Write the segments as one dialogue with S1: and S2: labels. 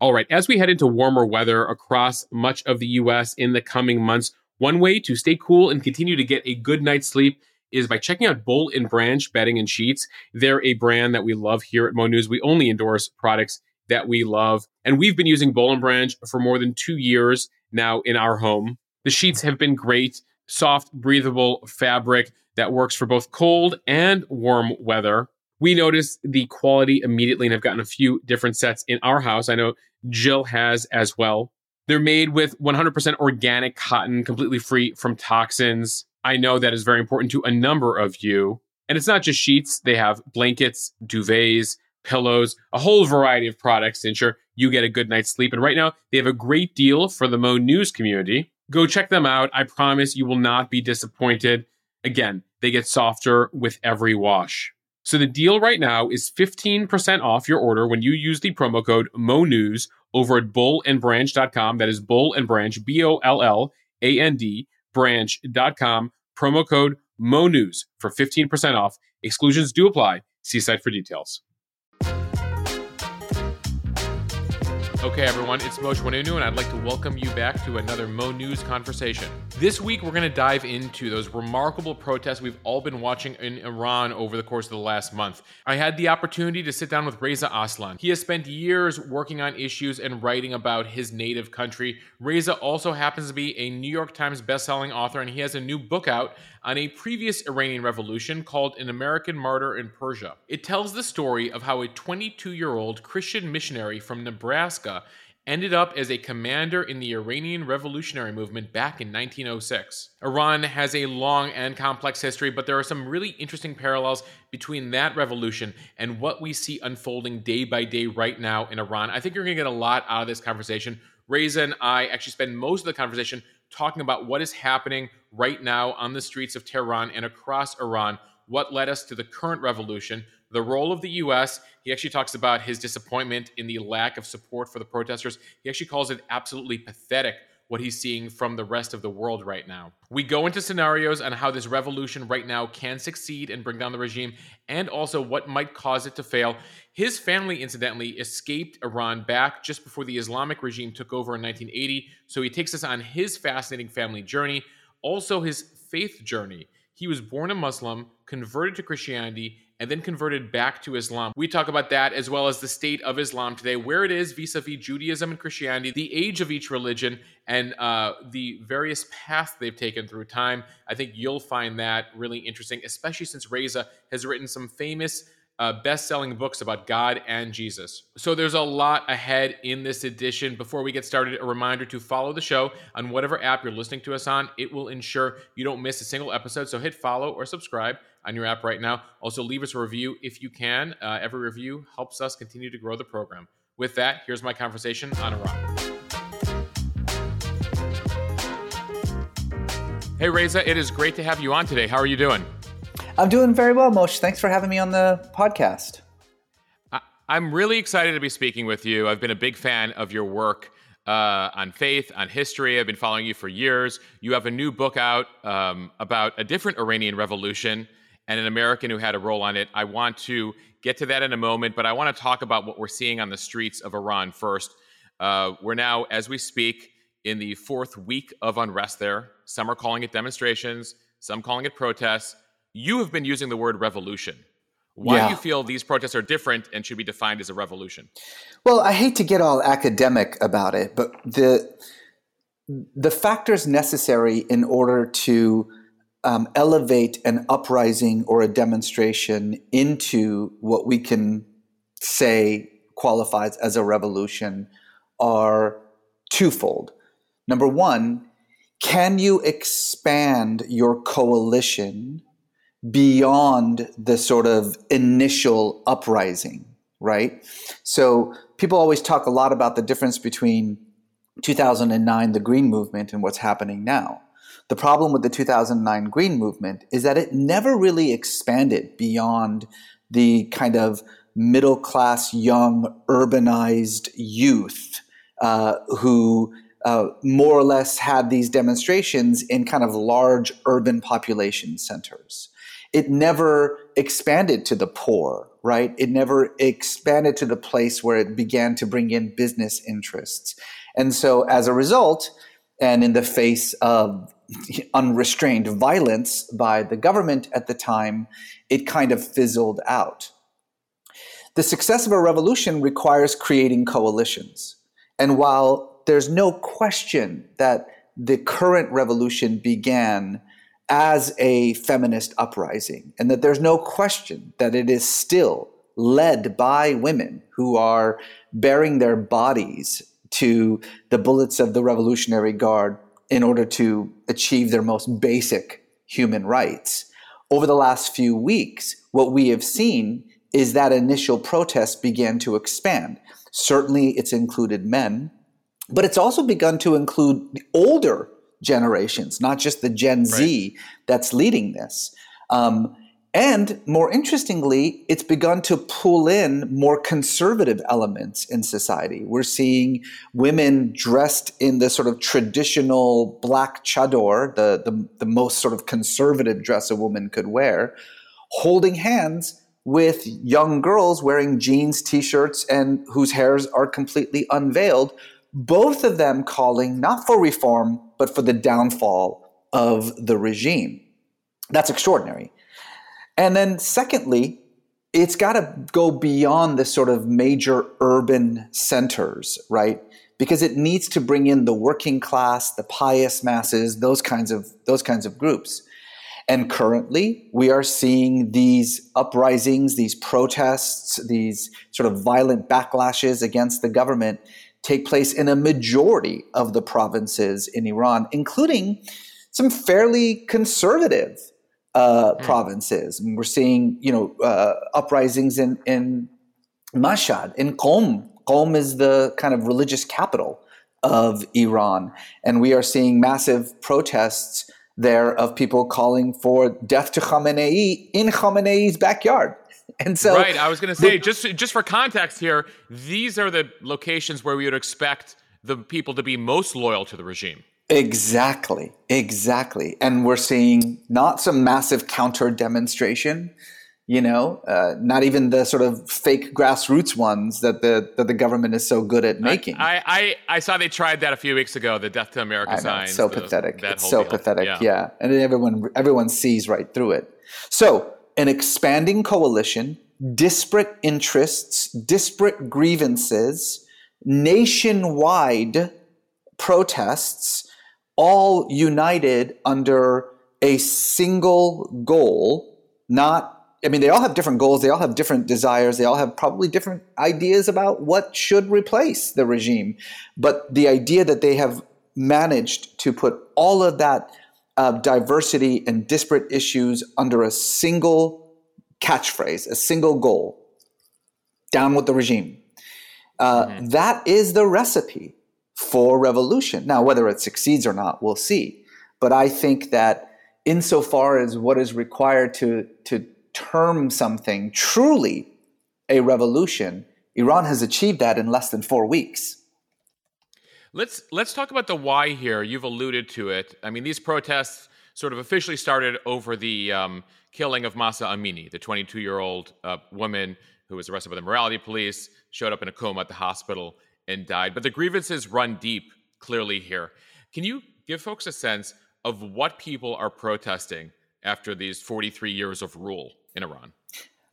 S1: All right, as we head into warmer weather across much of the US in the coming months, one way to stay cool and continue to get a good night's sleep is by checking out Boll and Branch bedding and sheets. They're a brand that we love here at Mo News. We only endorse products that we love, and we've been using Boll and Branch for more than two years now in our home. The sheets have been great, soft, breathable fabric that works for both cold and warm weather. We noticed the quality immediately and have gotten a few different sets in our house. I know Jill has as well. They're made with 100% organic cotton, completely free from toxins. I know that is very important to a number of you. And it's not just sheets, they have blankets, duvets, pillows, a whole variety of products to ensure you get a good night's sleep. And right now, they have a great deal for the Mo News community. Go check them out. I promise you will not be disappointed. Again, they get softer with every wash. So the deal right now is 15% off your order when you use the promo code MONEWS over at bollandbranch.com. That is Boll and Branch, B O L L A N D, branch.com. Promo code MONEWS for 15% off. Exclusions do apply. See site for details. Okay, everyone, it's Mosheh Oinounou, and I'd like to welcome you back to another Mo News conversation. This week, we're going to dive into those remarkable protests we've all been watching in Iran over the course of the last month. I had the opportunity to sit down with Reza Aslan. He has spent years working on issues and writing about his native country. Reza also happens to be a New York Times bestselling author, and he has a new book out on a previous Iranian revolution called An American Martyr in Persia. It tells the story of how a 22 year old Christian missionary from Nebraska ended up as a commander in the Iranian revolutionary movement back in 1906. Iran has a long and complex history, but there are some really interesting parallels between that revolution and what we see unfolding day by day right now in Iran. I think you're going to get a lot out of this conversation. Reza and I actually spend most of the conversation talking about what is happening right now on the streets of Tehran and across Iran, what led us to the current revolution, the role of the US. He actually talks about his disappointment in the lack of support for the protesters. He actually calls it absolutely pathetic what he's seeing from the rest of the world right now. We go into scenarios on how this revolution right now can succeed and bring down the regime, and also what might cause it to fail. His family, incidentally, escaped Iran back just before the Islamic regime took over in 1980, so he takes us on his fascinating family journey, also his faith journey. He was born a Muslim, converted to Christianity, and then converted back to Islam. We talk about that as well as the state of Islam today, where it is vis a vis Judaism and Christianity, the age of each religion, and uh, the various paths they've taken through time. I think you'll find that really interesting, especially since Reza has written some famous uh, best selling books about God and Jesus. So there's a lot ahead in this edition. Before we get started, a reminder to follow the show on whatever app you're listening to us on. It will ensure you don't miss a single episode. So hit follow or subscribe on your app right now. Also, leave us a review if you can. Uh, every review helps us continue to grow the program. With that, here's my conversation on Iran. Hey, Reza, it is great to have you on today. How are you doing?
S2: I'm doing very well, Mosheh. Thanks for having me on the podcast.
S1: I'm really excited to be speaking with you. I've been a big fan of your work uh, on faith, on history. I've been following you for years. You have a new book out um, about a different Iranian revolution and an American who had a role on it. I want to get to that in a moment, but I want to talk about what we're seeing on the streets of Iran first. Uh, we're now, as we speak, in the fourth week of unrest there. Some are calling it demonstrations, some calling it protests. You have been using the word revolution. Why yeah. do you feel these protests are different and should be defined as a revolution?
S2: Well, I hate to get all academic about it, but the the factors necessary in order to um, elevate an uprising or a demonstration into what we can say qualifies as a revolution are twofold. Number one, can you expand your coalition beyond the sort of initial uprising, right? So people always talk a lot about the difference between 2009, the Green Movement, and what's happening now. The problem with the 2009 Green Movement is that it never really expanded beyond the kind of middle class, young, urbanized youth uh, who uh, more or less had these demonstrations in kind of large urban population centers. It never expanded to the poor right? It never expanded to the place where it began to bring in business interests. And so as a result, and in the face of unrestrained violence by the government at the time, it kind of fizzled out. The success of a revolution requires creating coalitions. And while there's no question that the current revolution began as a feminist uprising, and that there's no question that it is still led by women who are bearing their bodies to the bullets of the Revolutionary Guard in order to achieve their most basic human rights. Over the last few weeks, what we have seen is that initial protest began to expand. Certainly, it's included men, but it's also begun to include older generations, not just the Gen Z right. that's leading this. Um, and more interestingly, it's begun to pull in more conservative elements in society. We're seeing women dressed in the sort of traditional black chador, the, the, the most sort of conservative dress a woman could wear, holding hands with young girls wearing jeans, t shirts, and whose hairs are completely unveiled, both of them calling not for reform, but for the downfall of the regime. That's extraordinary. And then, secondly, it's got to go beyond the sort of major urban centers, right? Because it needs to bring in the working class, the pious masses, those kinds of those kinds of groups. And currently, we are seeing these uprisings, these protests, these sort of violent backlashes against the government take place in a majority of the provinces in Iran, including some fairly conservative uh, mm. provinces. And we're seeing, you know, uh, uprisings in, in Mashhad, in Qom. Qom is the kind of religious capital of Iran. And we are seeing massive protests there of people calling for death to Khamenei in Khamenei's backyard. And so,
S1: right, I was going to say, the, just just for context here, these are the locations where we would expect the people to be most loyal to the regime.
S2: Exactly, exactly. And we're seeing not some massive counter demonstration, you know, uh, not even the sort of fake grassroots ones that the that the government is so good at making.
S1: I I, I saw they tried that a few weeks ago, the Death to America
S2: I
S1: sign.
S2: So the, pathetic. It's so deal. pathetic. Yeah. yeah, and everyone everyone sees right through it. So an expanding coalition, disparate interests, disparate grievances, nationwide protests, all united under a single goal, not I mean, they all have different goals. They all have different desires. They all have probably different ideas about what should replace the regime. But the idea that they have managed to put all of that uh, diversity and disparate issues under a single catchphrase, a single goal down with the regime. Uh, mm-hmm. that is the recipe for revolution. Now, whether it succeeds or not, we'll see. But I think that insofar as what is required to, to term something truly a revolution, Iran has achieved that in less than four weeks.
S1: Let's let's talk about the why here. You've alluded to it. I mean, these protests sort of officially started over the um, killing of Mahsa Amini, the 22-year-old uh, woman who was arrested by the morality police, showed up in a coma at the hospital, and died. But the grievances run deep, clearly here. Can you give folks a sense of what people are protesting after these 43 years of rule in Iran?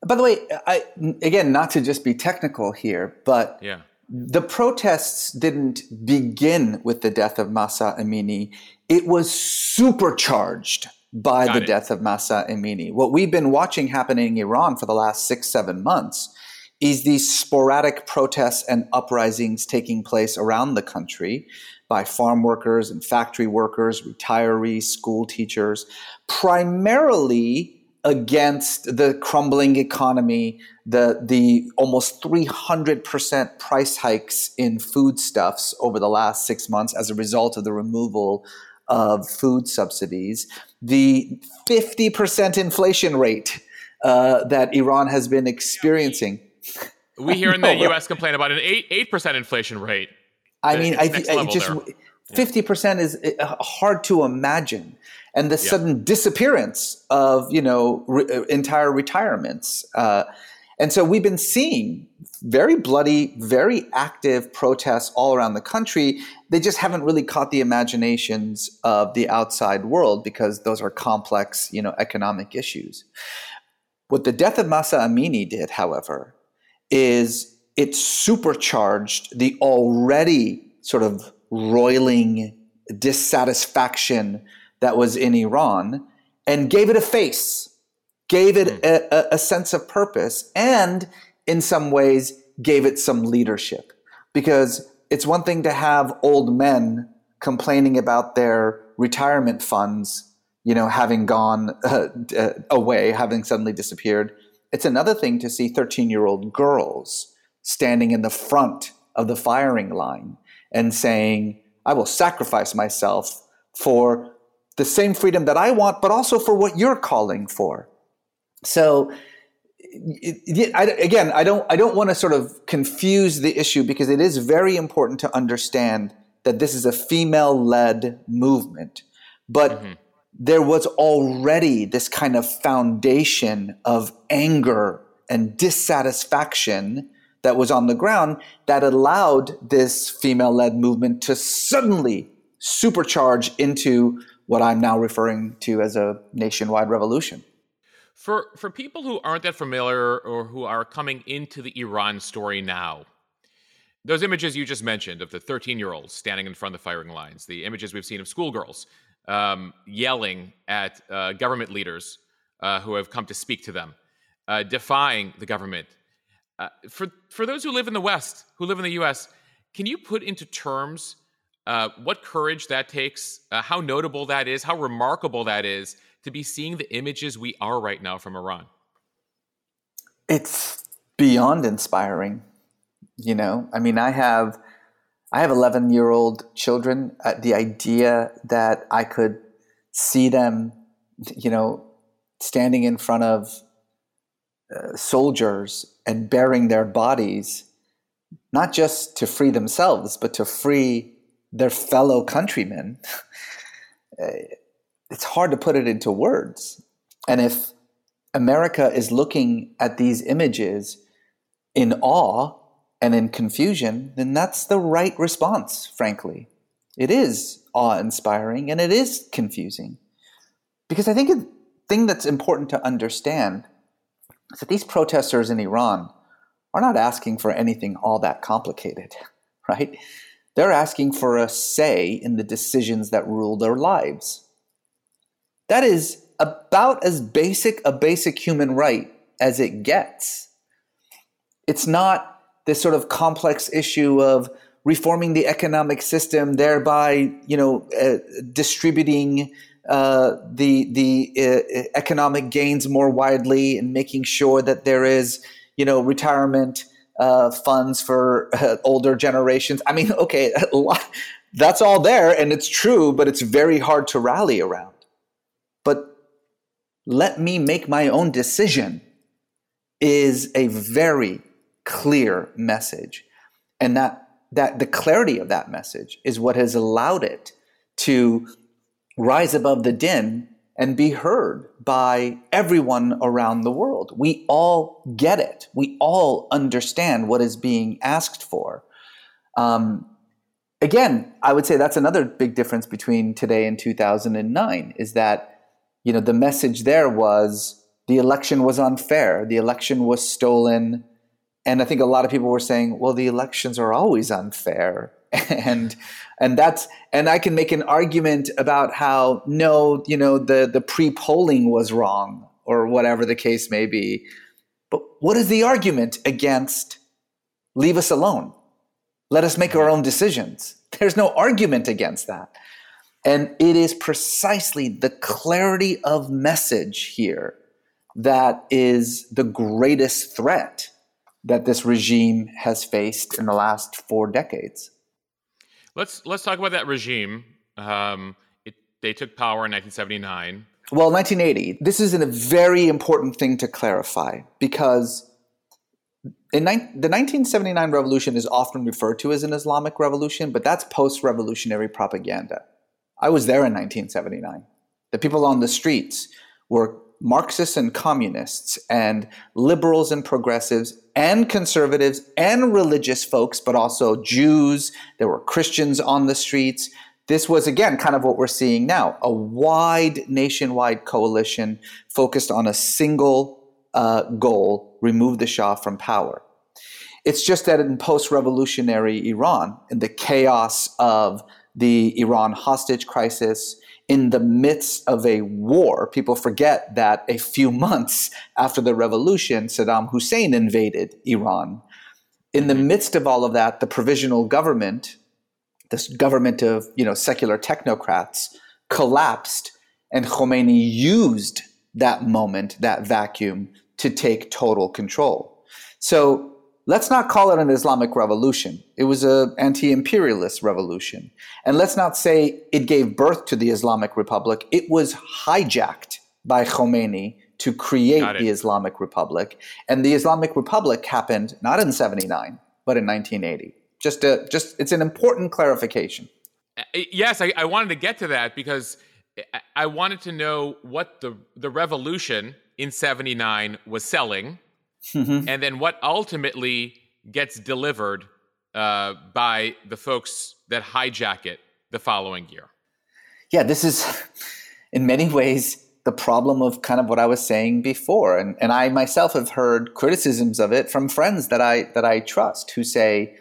S2: By the way, I, again, not to just be technical here, but
S1: yeah
S2: the protests didn't begin with the death of Mahsa Amini. It was supercharged by Got the it. death of Mahsa Amini. What we've been watching happening in Iran for the last six, seven months is these sporadic protests and uprisings taking place around the country by farm workers and factory workers, retirees, school teachers, primarily against the crumbling economy, the the almost 300% price hikes in foodstuffs over the last 6 months as a result of the removal of food subsidies, the 50% inflation rate uh, that Iran has been experiencing.
S1: We here in the U.S. complain about an eight eight percent inflation rate.
S2: I mean, I, I just fifty percent is uh, hard to imagine and the yeah. sudden disappearance of you know re- uh, entire retirements. Uh, And so we've been seeing very bloody, very active protests all around the country. They just haven't really caught the imaginations of the outside world because those are complex, you know, economic issues. What the death of Mahsa Amini did, however, is it supercharged the already sort of roiling dissatisfaction that was in Iran and gave it a face gave it hmm. a, a, sense of purpose, and in some ways gave it some leadership. Because it's one thing to have old men complaining about their retirement funds, you know, having gone uh, uh away, having suddenly disappeared. It's another thing to see 13 year old girls standing in the front of the firing line and saying, I will sacrifice myself for the same freedom that I want, but also for what you're calling for. So it, I, again, I don't I don't want to sort of confuse the issue because it is very important to understand that this is a female-led movement, but mm-hmm. there was already this kind of foundation of anger and dissatisfaction that was on the ground that allowed this female-led movement to suddenly supercharge into what I'm now referring to as a nationwide revolution.
S1: For for people who aren't that familiar or who are coming into the Iran story now, those images you just mentioned of the 13 year olds standing in front of the firing lines, the images we've seen of schoolgirls um, yelling at uh, government leaders uh, who have come to speak to them, uh, defying the government. Uh, for for those who live in the West, who live in the U.S., can you put into terms uh, what courage that takes, uh, how notable that is, how remarkable that is, to be seeing the images we are right now from Iran?
S2: It's beyond inspiring. You know, I mean, I have I have 11 year old children. Uh, the idea that I could see them, you know, standing in front of uh, soldiers and bearing their bodies, not just to free themselves, but to free their fellow countrymen. Uh, it's hard to put it into words. And if America is looking at these images in awe and in confusion, then that's the right response, frankly. It is awe inspiring and it is confusing. Because I think the thing that's important to understand is that these protesters in Iran are not asking for anything all that complicated, right? They're asking for a say in the decisions that rule their lives. That is about as basic a basic human right as it gets. It's not this sort of complex issue of reforming the economic system, thereby, you know, uh, distributing uh, the the uh, economic gains more widely and making sure that there is, you know, retirement uh, funds for uh, older generations. I mean, okay, that's all there and it's true, but it's very hard to rally around but let me make my own decision is a very clear message. And that, that the clarity of that message is what has allowed it to rise above the din and be heard by everyone around the world. We all get it. We all understand what is being asked for. Um, again, I would say that's another big difference between today and 2009 is that you know, the message there was the election was unfair, the election was stolen. And I think a lot of people were saying, well, the elections are always unfair. and and that's and I can make an argument about how no, you know, the the pre-polling was wrong or whatever the case may be. But what is the argument against leave us alone? Let us make our own decisions. There's no argument against that. And it is precisely the clarity of message here that is the greatest threat that this regime has faced in the last four decades.
S1: Let's let's talk about that regime. Um, it, they took power in 1979.
S2: Well, 1980. This is a very important thing to clarify because in ni- the 1979 revolution is often referred to as an Islamic revolution, but that's post-revolutionary propaganda. I was there in 1979. The people on the streets were Marxists and communists and liberals and progressives and conservatives and religious folks, but also Jews. There were Christians on the streets. This was, again, kind of what we're seeing now a wide nationwide coalition focused on a single uh, goal remove the Shah from power. It's just that in post revolutionary Iran, in the chaos of the Iran hostage crisis, in the midst of a war. People forget that a few months after the revolution, Saddam Hussein invaded Iran. In the mm-hmm. midst of all of that, the provisional government, this government of you know secular technocrats, collapsed, and Khomeini used that moment, that vacuum, to take total control. So Let's not call it an Islamic revolution. It was an anti imperialist revolution. And let's not say it gave birth to the Islamic Republic. It was hijacked by Khomeini to create the Islamic Republic. And the Islamic Republic happened not in 79, but in 1980. Just, a, just it's an important clarification.
S1: Uh, yes, I, I wanted to get to that because I wanted to know what the, the revolution in 79 was selling mm-hmm. and then what ultimately gets delivered uh, by the folks that hijack it the following year.
S2: Yeah, this is in many ways the problem of kind of what I was saying before. And, and I myself have heard criticisms of it from friends that I that I trust who say,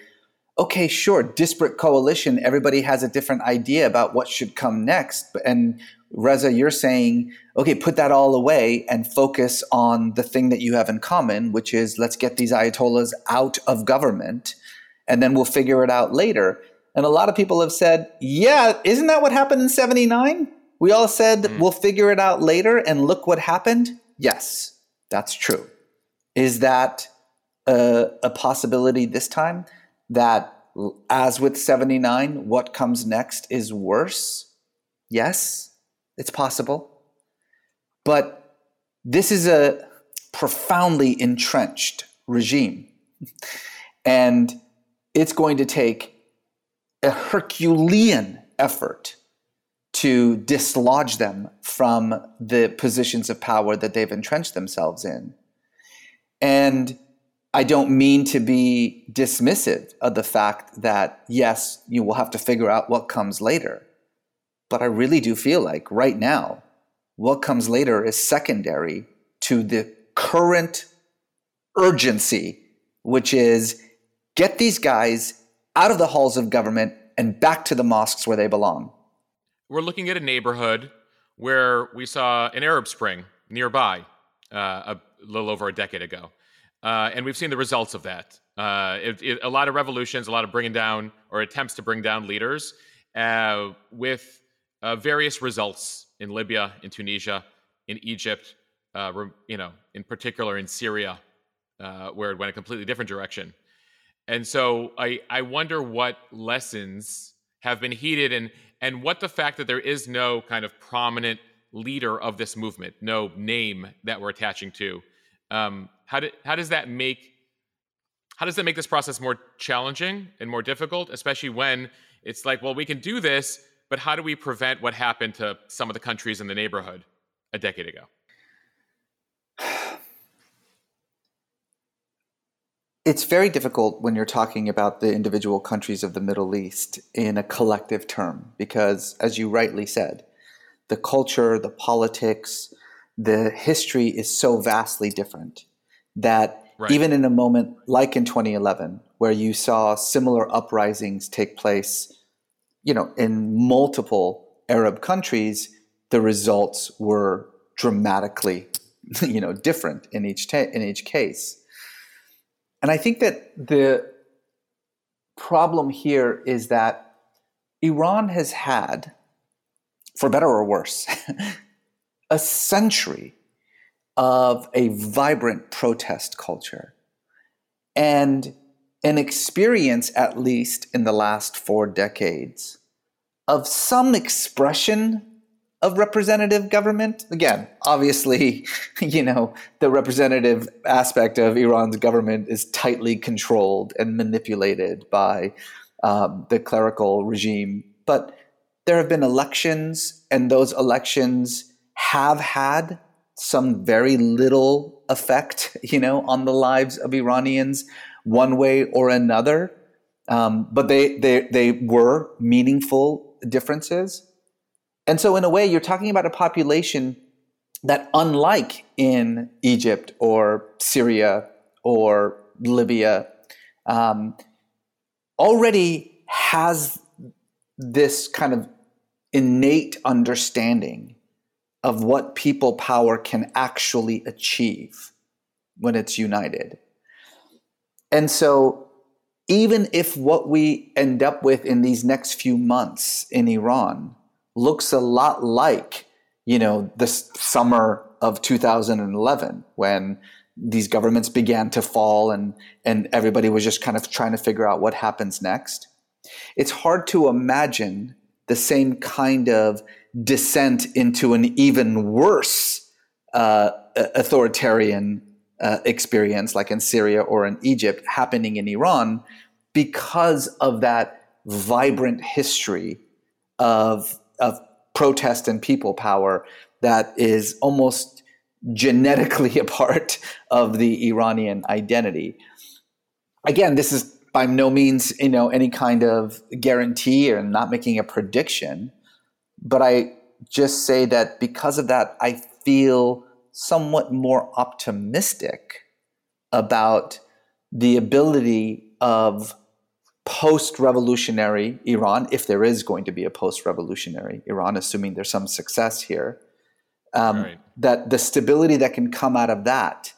S2: okay, sure, disparate coalition, everybody has a different idea about what should come next. And Reza, you're saying, okay, put that all away and focus on the thing that you have in common, which is let's get these ayatollahs out of government and then we'll figure it out later. And a lot of people have said, yeah, isn't that what happened in 79? We all said mm. we'll figure it out later and look what happened. Yes, that's true. Is that a, a possibility this time? That as with 79, what comes next is worse? Yes it's possible. But this is a profoundly entrenched regime. And it's going to take a Herculean effort to dislodge them from the positions of power that they've entrenched themselves in. And I don't mean to be dismissive of the fact that, yes, you will have to figure out what comes later. But I really do feel like right now, what comes later is secondary to the current urgency, which is get these guys out of the halls of government and back to the mosques where they belong.
S1: We're looking at a neighborhood where we saw an Arab Spring nearby uh, a little over a decade ago. Uh, and we've seen the results of that. Uh, it, it, a lot of revolutions, a lot of bringing down or attempts to bring down leaders uh, with uh, various results in Libya, in Tunisia, in Egypt, uh, you know, in particular in Syria, uh, where it went a completely different direction. And so I, I wonder what lessons have been heeded and, and what the fact that there is no kind of prominent leader of this movement, no name that we're attaching to. Um, how, do, how does that make how does that make this process more challenging and more difficult, especially when it's like, well, we can do this, but how do we prevent what happened to some of the countries in the neighborhood a decade ago?
S2: It's very difficult when you're talking about the individual countries of the Middle East in a collective term, because as you rightly said, the culture, the politics, the history is so vastly different that right. even in a moment like in 2011, where you saw similar uprisings take place you know, in multiple Arab countries, the results were dramatically, you know, different in each ta- in each case. And I think that the problem here is that Iran has had, for better or worse, a century of a vibrant protest culture. And an experience, at least in the last four decades, of some expression of representative government. Again, obviously, you know, the representative aspect of Iran's government is tightly controlled and manipulated by um, the clerical regime. But there have been elections, and those elections have had some very little effect, you know, on the lives of Iranians one way or another. Um, but they, they, they were meaningful differences. And so, in a way, you're talking about a population that, unlike in Egypt or Syria or Libya, um, already has this kind of innate understanding of what people power can actually achieve when it's united. And so, even if what we end up with in these next few months in Iran looks a lot like, you know, the summer of 2011 when these governments began to fall and and everybody was just kind of trying to figure out what happens next. It's hard to imagine the same kind of descent into an even worse uh, authoritarian uh, experience, like in Syria or in Egypt, happening in Iran because of that vibrant history of, of protest and people power that is almost genetically a part of the Iranian identity. Again, this is by no means you know any kind of guarantee or not making a prediction but I just say that because of that, I feel somewhat more optimistic about the ability of post revolutionary Iran, if there is going to be a post revolutionary Iran, assuming there's some success here, um, right. that the stability that can come out of that,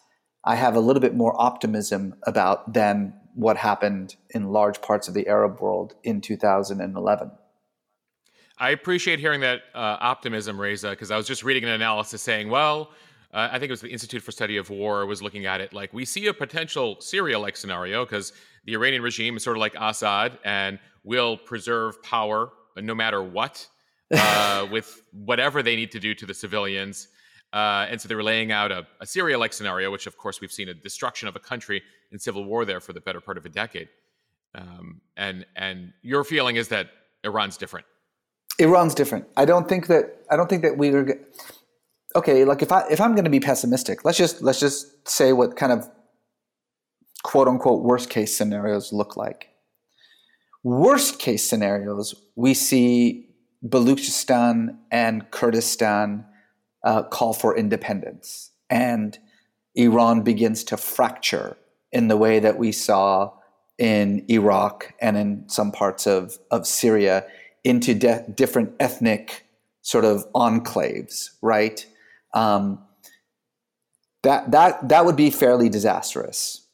S2: I have a little bit more optimism about than what happened in large parts of the Arab world in 2011.
S1: I appreciate hearing that uh, optimism, Reza, because I was just reading an analysis saying, well, uh, I think it was the Institute for Study of War was looking at it like we see a potential Syria-like scenario because the Iranian regime is sort of like Assad and will preserve power no matter what, uh, with whatever they need to do to the civilians. Uh, and so they were laying out a, a Syria-like scenario, which of course we've seen a destruction of a country in civil war there for the better part of a decade. Um, and and your feeling is that Iran's different.
S2: Iran's different. I don't think that I don't think that we are okay. Like if I if I'm going to be pessimistic, let's just let's just say what kind of quote unquote worst case scenarios look like. Worst case scenarios, we see Baluchistan and Kurdistan uh, call for independence, and Iran begins to fracture in the way that we saw in Iraq and in some parts of, of Syria into de- different ethnic sort of enclaves, right? Um, that that that would be fairly disastrous.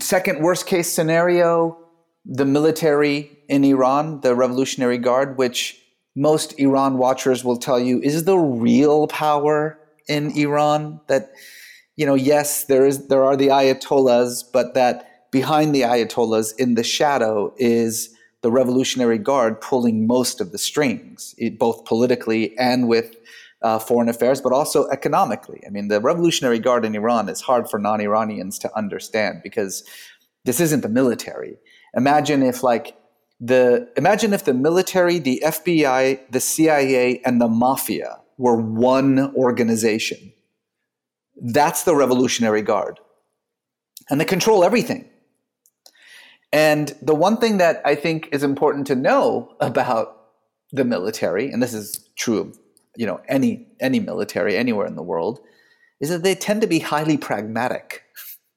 S2: Second worst case scenario, the military in Iran, the Revolutionary Guard, which most Iran watchers will tell you is the real power in Iran. That you know, yes, there is there are the ayatollahs, but that behind the ayatollahs in the shadow is the Revolutionary Guard pulling most of the strings, both politically and with uh, foreign affairs, but also economically. I mean, the Revolutionary Guard in Iran is hard for non Iranians to understand because this isn't the military. Imagine if, like, the imagine if the military, the FBI, the CIA, and the mafia were one organization. That's the Revolutionary Guard. And they control everything. And the one thing that I think is important to know about the military, and this is true of you know any any military anywhere in the world, is that they tend to be highly pragmatic.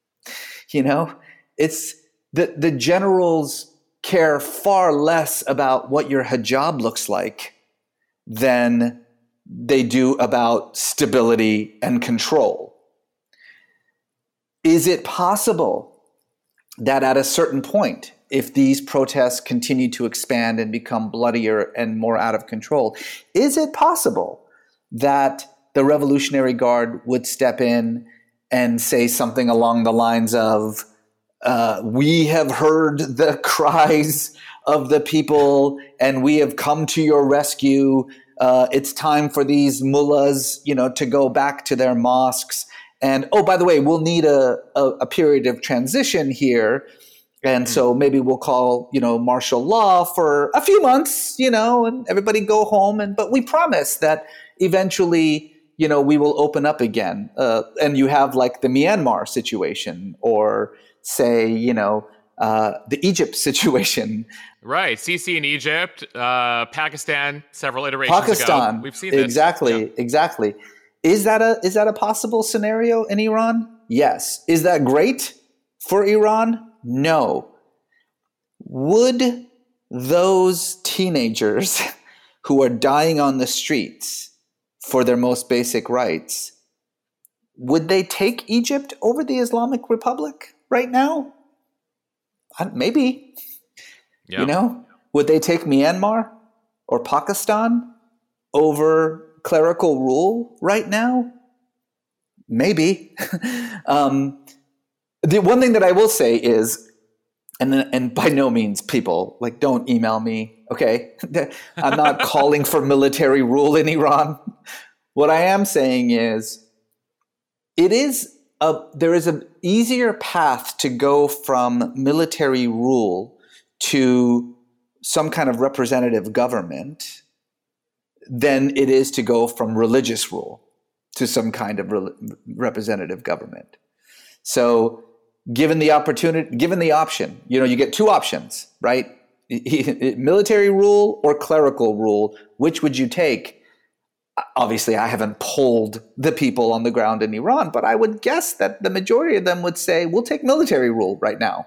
S2: you know, it's the the generals care far less about what your hijab looks like than they do about stability and control. Is it possible that at a certain point, if these protests continue to expand and become bloodier and more out of control, is it possible that the Revolutionary Guard would step in and say something along the lines of, uh, We have heard the cries of the people and we have come to your rescue. Uh, it's time for these mullahs, you know, to go back to their mosques and oh, by the way, we'll need a, a, a period of transition here. And so maybe we'll call, you know, martial law for a few months, you know, and everybody go home. And but we promise that eventually, you know, we will open up again. Uh, and you have like the Myanmar situation, or say, you know, uh, the Egypt situation.
S1: Right, Sisi in Egypt, uh, Pakistan, several iterations
S2: Pakistan,
S1: ago. We've seen this.
S2: exactly,
S1: Yeah.
S2: exactly. Is that a is that a possible scenario in Iran? Yes. Is that great for Iran? No. Would those teenagers who are dying on the streets for their most basic rights would they take Egypt over the Islamic Republic right now? Maybe.
S1: Yeah.
S2: You know, would they take Myanmar or Pakistan over clerical rule right now? Maybe. um, the one thing that I will say is, and and by no means, people like don't email me. Okay, I'm not calling for military rule in Iran. What I am saying is, it is a there is an easier path to go from military rule to some kind of representative government than it is to go from religious rule to some kind of re- representative government. So, given the opportunity, given the option, you know, you get two options, right? Military rule or clerical rule. Which would you take? Obviously, I haven't polled the people on the ground in Iran, but I would guess that the majority of them would say, "We'll take military rule right now."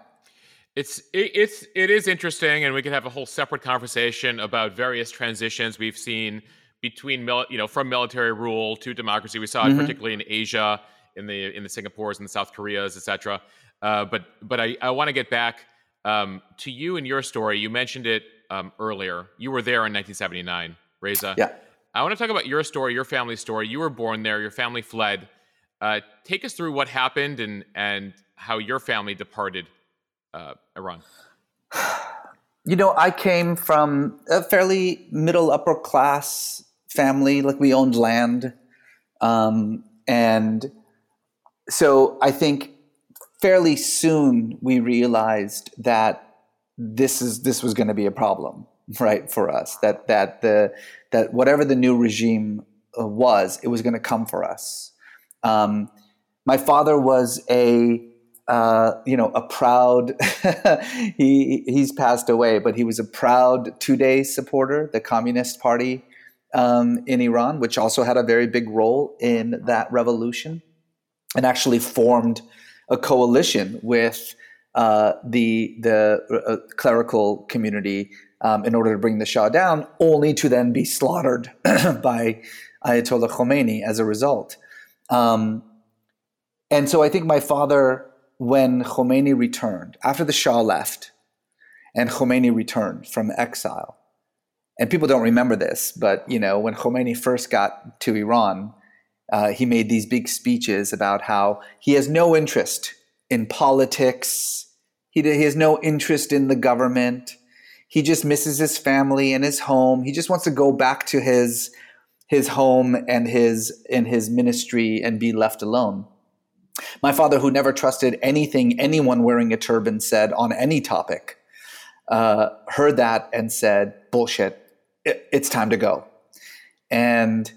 S1: It's it, it's it is interesting, and we could have a whole separate conversation about various transitions we've seen between mil, you know from military rule to democracy. We saw it
S2: Mhm.
S1: particularly in Asia, in the in the Singapores and the South Koreas, etc. Uh, but but I, I want to get back um, to you and your story. You mentioned it um, earlier. You were there in 1979, Reza.
S2: Yeah.
S1: I want to talk about your story, your family story. You were born there. Your family fled. Uh, take us through what happened and and how your family departed uh, Iran.
S2: You know, I came from a fairly middle upper class family. Like we owned land, um, and so I think fairly soon we realized that this is this was going to be a problem, right, for us. That that the that whatever the new regime uh, was, it was going to come for us. Um, my father was a uh, you know, a proud. he he's passed away, but he was a proud Tudeh supporter, the Communist Party um, in Iran, which also had a very big role in that revolution, and actually formed a coalition with uh, the the uh, clerical community um, in order to bring the Shah down, only to then be slaughtered by Ayatollah Khomeini as a result. Um, and so I think my father when Khomeini returned, after the Shah left, and Khomeini returned from exile, and people don't remember this, but you know, when Khomeini first got to Iran, uh, he made these big speeches about how he has no interest in politics, he, he has no interest in the government, he just misses his family and his home. He just wants to go back to his his home and his and his ministry and be left alone. My father, who never trusted anything anyone wearing a turban said on any topic, uh, heard that and said, "Bullshit! It, it's time to go." And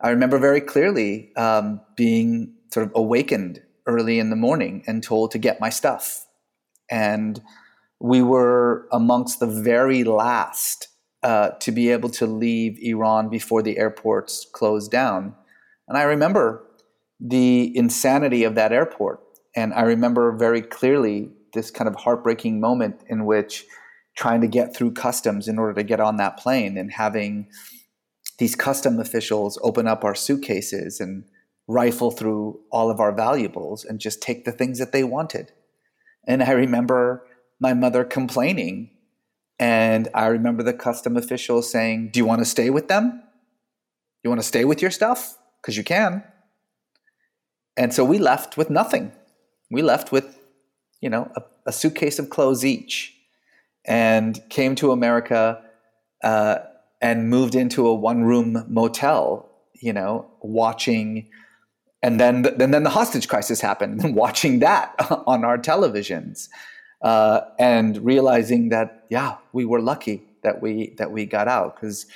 S2: I remember very clearly um, being sort of awakened early in the morning and told to get my stuff. And we were amongst the very last uh, to be able to leave Iran before the airports closed down. And I remember the insanity of that airport. And I remember very clearly this kind of heartbreaking moment in which trying to get through customs in order to get on that plane and having these custom officials open up our suitcases and rifle through all of our valuables and just take the things that they wanted. And I remember my mother complaining. And I remember the custom officials saying, Do you want to stay with them? You want to stay with your stuff? Because you can. And so we left with nothing. We left with, you know, a, a suitcase of clothes each and came to America uh, and moved into a one room motel, you know, watching. And then, and then the hostage crisis happened, and watching that on our televisions. uh, and realizing that yeah, we were lucky that we that we got out because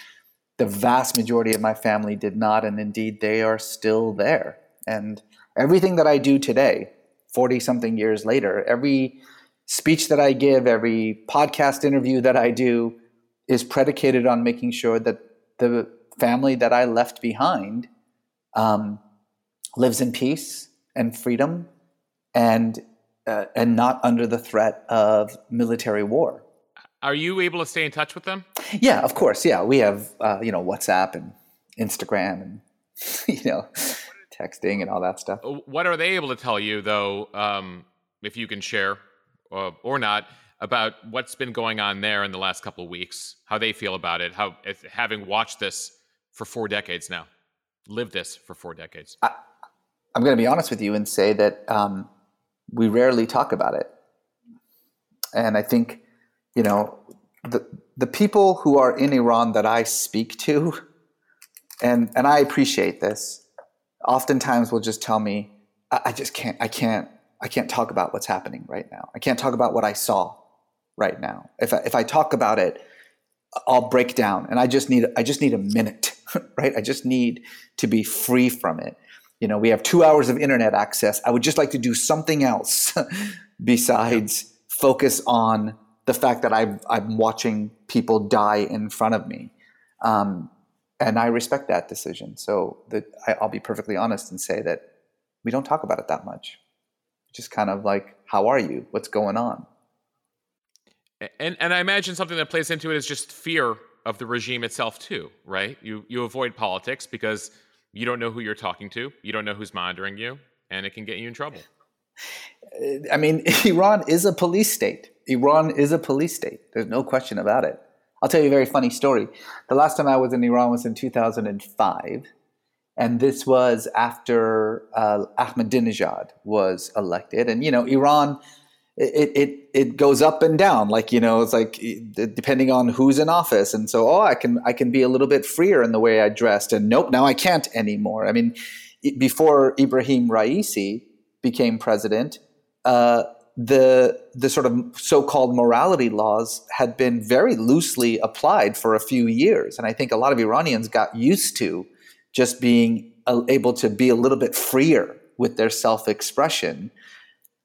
S2: the vast majority of my family did not, and indeed they are still there. And everything that I do today, forty something years later, every speech that I give, every podcast interview that I do, is predicated on making sure that the family that I left behind um, lives in peace and freedom and uh, and not under the threat of military war.
S1: Are you able to stay in touch with them?
S2: Yeah, of course. Yeah, we have uh, you know WhatsApp and Instagram and you know texting and all that stuff. Uh,
S1: what are they able to tell you though, um, if you can share uh, or not, about what's been going on there in the last couple of weeks? How they feel about it? How if, having watched this for four decades now, lived this for four decades. I,
S2: am going to be honest with you and say that um, we rarely talk about it. And I think, you know, the the people who are in Iran that I speak to, and and I appreciate this, oftentimes will just tell me, I, I just can't, I can't, I can't talk about what's happening right now. I can't talk about what I saw right now. If I, if I talk about it, I'll break down, and I just need I just need a minute, right? I just need to be free from it you know, we have two hours of internet access. I would just like to do something else besides focus on the fact that i am watching people die in front of me. Um, and I respect that decision. So that I, I'll be perfectly honest and say that we don't talk about it that much. Just kind of like, how are you? What's going on?
S1: And and I imagine something that plays into it is just fear of the regime itself too, right? You you avoid politics because you don't know who you're talking to, you don't know who's monitoring you, and it can get you in trouble.
S2: I mean, Iran is a police state. Iran is a police state. There's no question about it. I'll tell you a very funny story. The last time I was in Iran was in 2005, and this was after uh, Ahmadinejad was elected. And you know, Iran it, it it goes up and down like you know it's like depending on who's in office and so oh i can i can be a little bit freer in the way i dressed and nope now i can't anymore i mean before ibrahim raisi became president uh, the the sort of so-called morality laws had been very loosely applied for a few years. And i think a lot of iranians got used to just being able to be a little bit freer with their self-expression.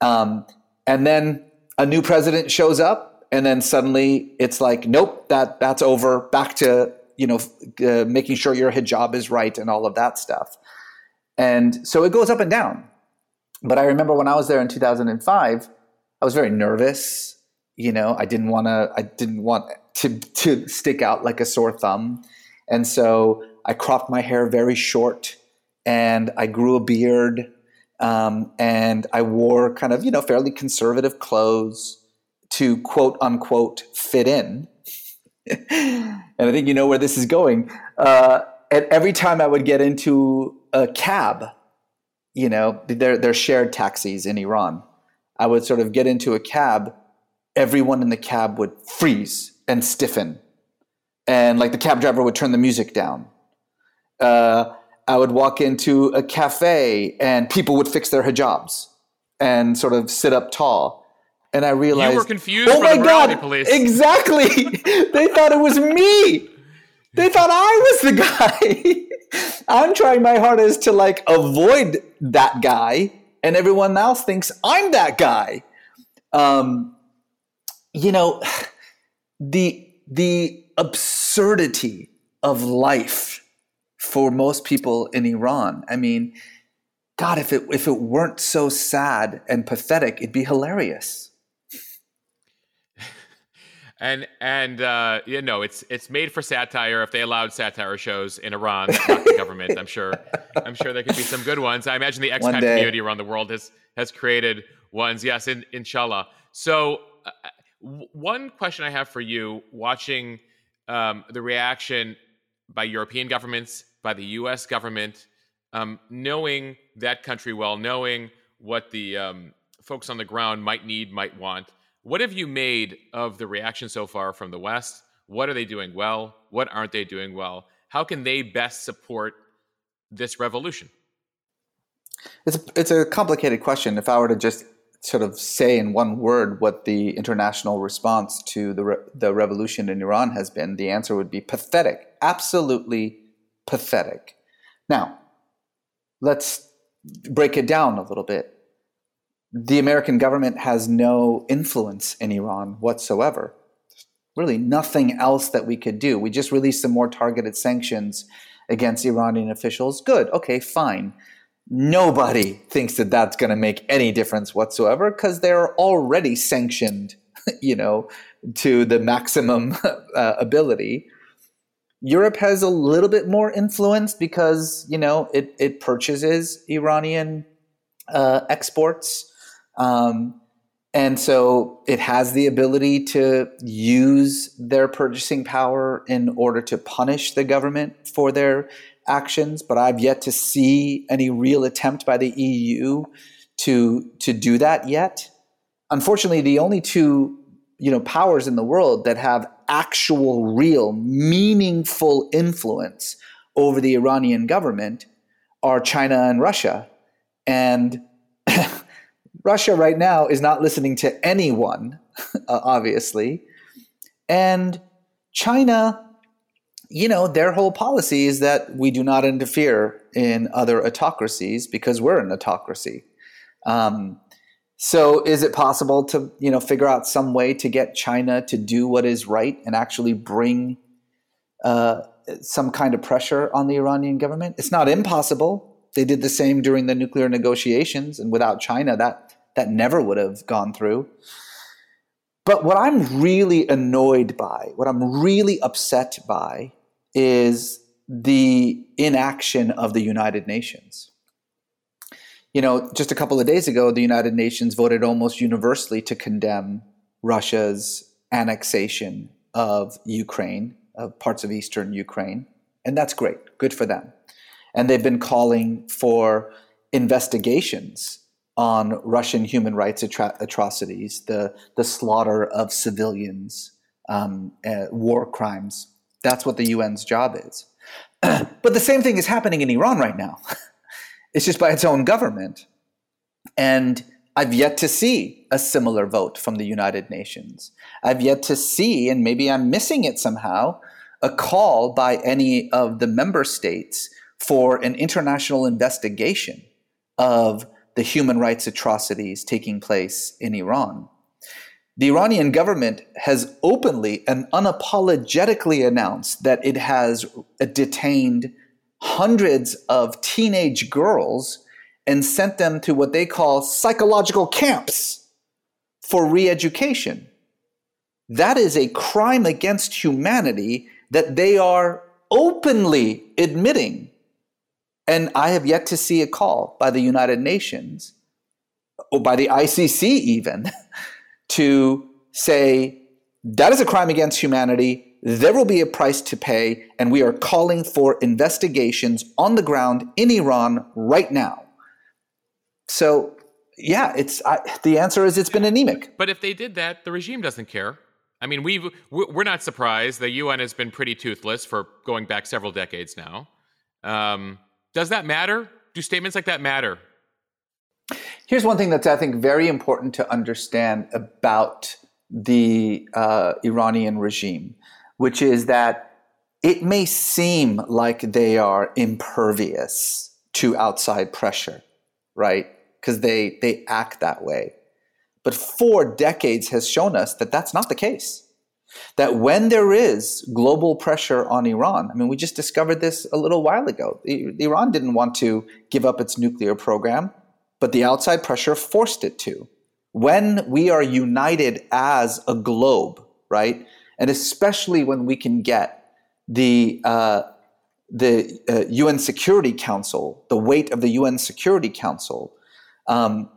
S2: Um, and then a new president shows up and then suddenly it's like nope that that's over. Back to you know uh, making sure your hijab is right and all of that stuff. And so it goes up and down. But i remember when i was there in 2005 i was very nervous you know i didn't want to i didn't want to to stick out like a sore thumb and so i cropped my hair very short and i grew a beard um, and I wore kind of, you know, fairly conservative clothes to quote unquote fit in. and I think you know where this is going. Uh, and every time I would get into a cab, you know, they're, they're shared taxis in Iran. I would sort of get into a cab, everyone in the cab would freeze and stiffen. And like the cab driver would turn the music down. Uh, I would walk into a cafe and people would fix their hijabs and sort of sit up tall. And I realized
S1: you were confused. Oh my god! Police.
S2: Exactly. they thought it was me. They thought I was the guy. I'm trying my hardest to like avoid that guy, and everyone else thinks I'm that guy. Um, you know, the the absurdity of life for most people in Iran. I mean, God, if it if it weren't so sad and pathetic, it'd be hilarious.
S1: And and uh, you know, it's it's made for satire. If they allowed satire shows in Iran, not the government, I'm sure I'm sure there could be some good ones. I imagine the expat community around the world has has created ones. Yes, in, inshallah. So, uh, one question I have for you, watching um, the reaction by European governments by the U.S. government, um, knowing that country well, knowing what the um, folks on the ground might need, might want. What have you made of the reaction so far from the West? What are they doing well? What aren't they doing well? How can they best support this revolution?
S2: It's a, it's a complicated question. If I were to just sort of say in one word what the international response to the, re- the revolution in Iran has been, the answer would be pathetic. Absolutely pathetic. Now, let's break it down a little bit. The American government has no influence in Iran whatsoever. Really, nothing else that we could do. We just released some more targeted sanctions against Iranian officials. Good, okay, fine nobody thinks that that's going to make any difference whatsoever because they're already sanctioned, you know, to the maximum uh, ability. Europe has a little bit more influence because you know it it purchases Iranian uh, exports, um, and so it has the ability to use their purchasing power in order to punish the government for their actions, but I've yet to see any real attempt by the EU to to do that yet. Unfortunately, the only two you know powers in the world that have actual, real, meaningful influence over the Iranian government are China and Russia, and Russia right now is not listening to anyone, obviously, and China you know, their whole policy is that we do not interfere in other autocracies because we're an autocracy. Um, so, is it possible to you know figure out some way to get China to do what is right and actually bring uh, some kind of pressure on the Iranian government? It's not impossible. They did the same during the nuclear negotiations, and without China, that that never would have gone through. But what I'm really annoyed by, what I'm really upset by, is the inaction of the United Nations. You know, just a couple of days ago, the United Nations voted almost universally to condemn Russia's annexation of Ukraine, of parts of eastern Ukraine. And that's great, good for them. And they've been calling for investigations on Russian human rights atro- atrocities, the, the slaughter of civilians, um, uh, war crimes. That's what the UN's job is. but the same thing is happening in Iran right now. it's just by its own government. And I've yet to see a similar vote from the United Nations. I've yet to see, and maybe I'm missing it somehow, a call by any of the member states for an international investigation of the human rights atrocities taking place in Iran. The Iranian government has openly and unapologetically announced that it has detained hundreds of teenage girls and sent them to what they call psychological camps for re education. That is a crime against humanity that they are openly admitting and I have yet to see a call by the United Nations or by the ICC even to say that is a crime against humanity. There will be a price to pay, and we are calling for investigations on the ground in Iran right now. So, yeah, it's I, the answer is it's been anemic.
S1: But if they did that, the regime doesn't care. I mean, we've we're not surprised. The UN has been pretty toothless for going back several decades now. Um, does that matter? Do statements like that matter?
S2: Here's one thing that's, I think, very important to understand about the uh, Iranian regime, which is that it may seem like they are impervious to outside pressure, right? Because they, they act that way. But four decades has shown us that that's not the case that when there is global pressure on Iran, I mean, we just discovered this a little while ago. Iran didn't want to give up its nuclear program, but the outside pressure forced it to. When we are united as a globe, right, and especially when we can get the uh, the uh, UN Security Council, the weight of the UN Security Council, um,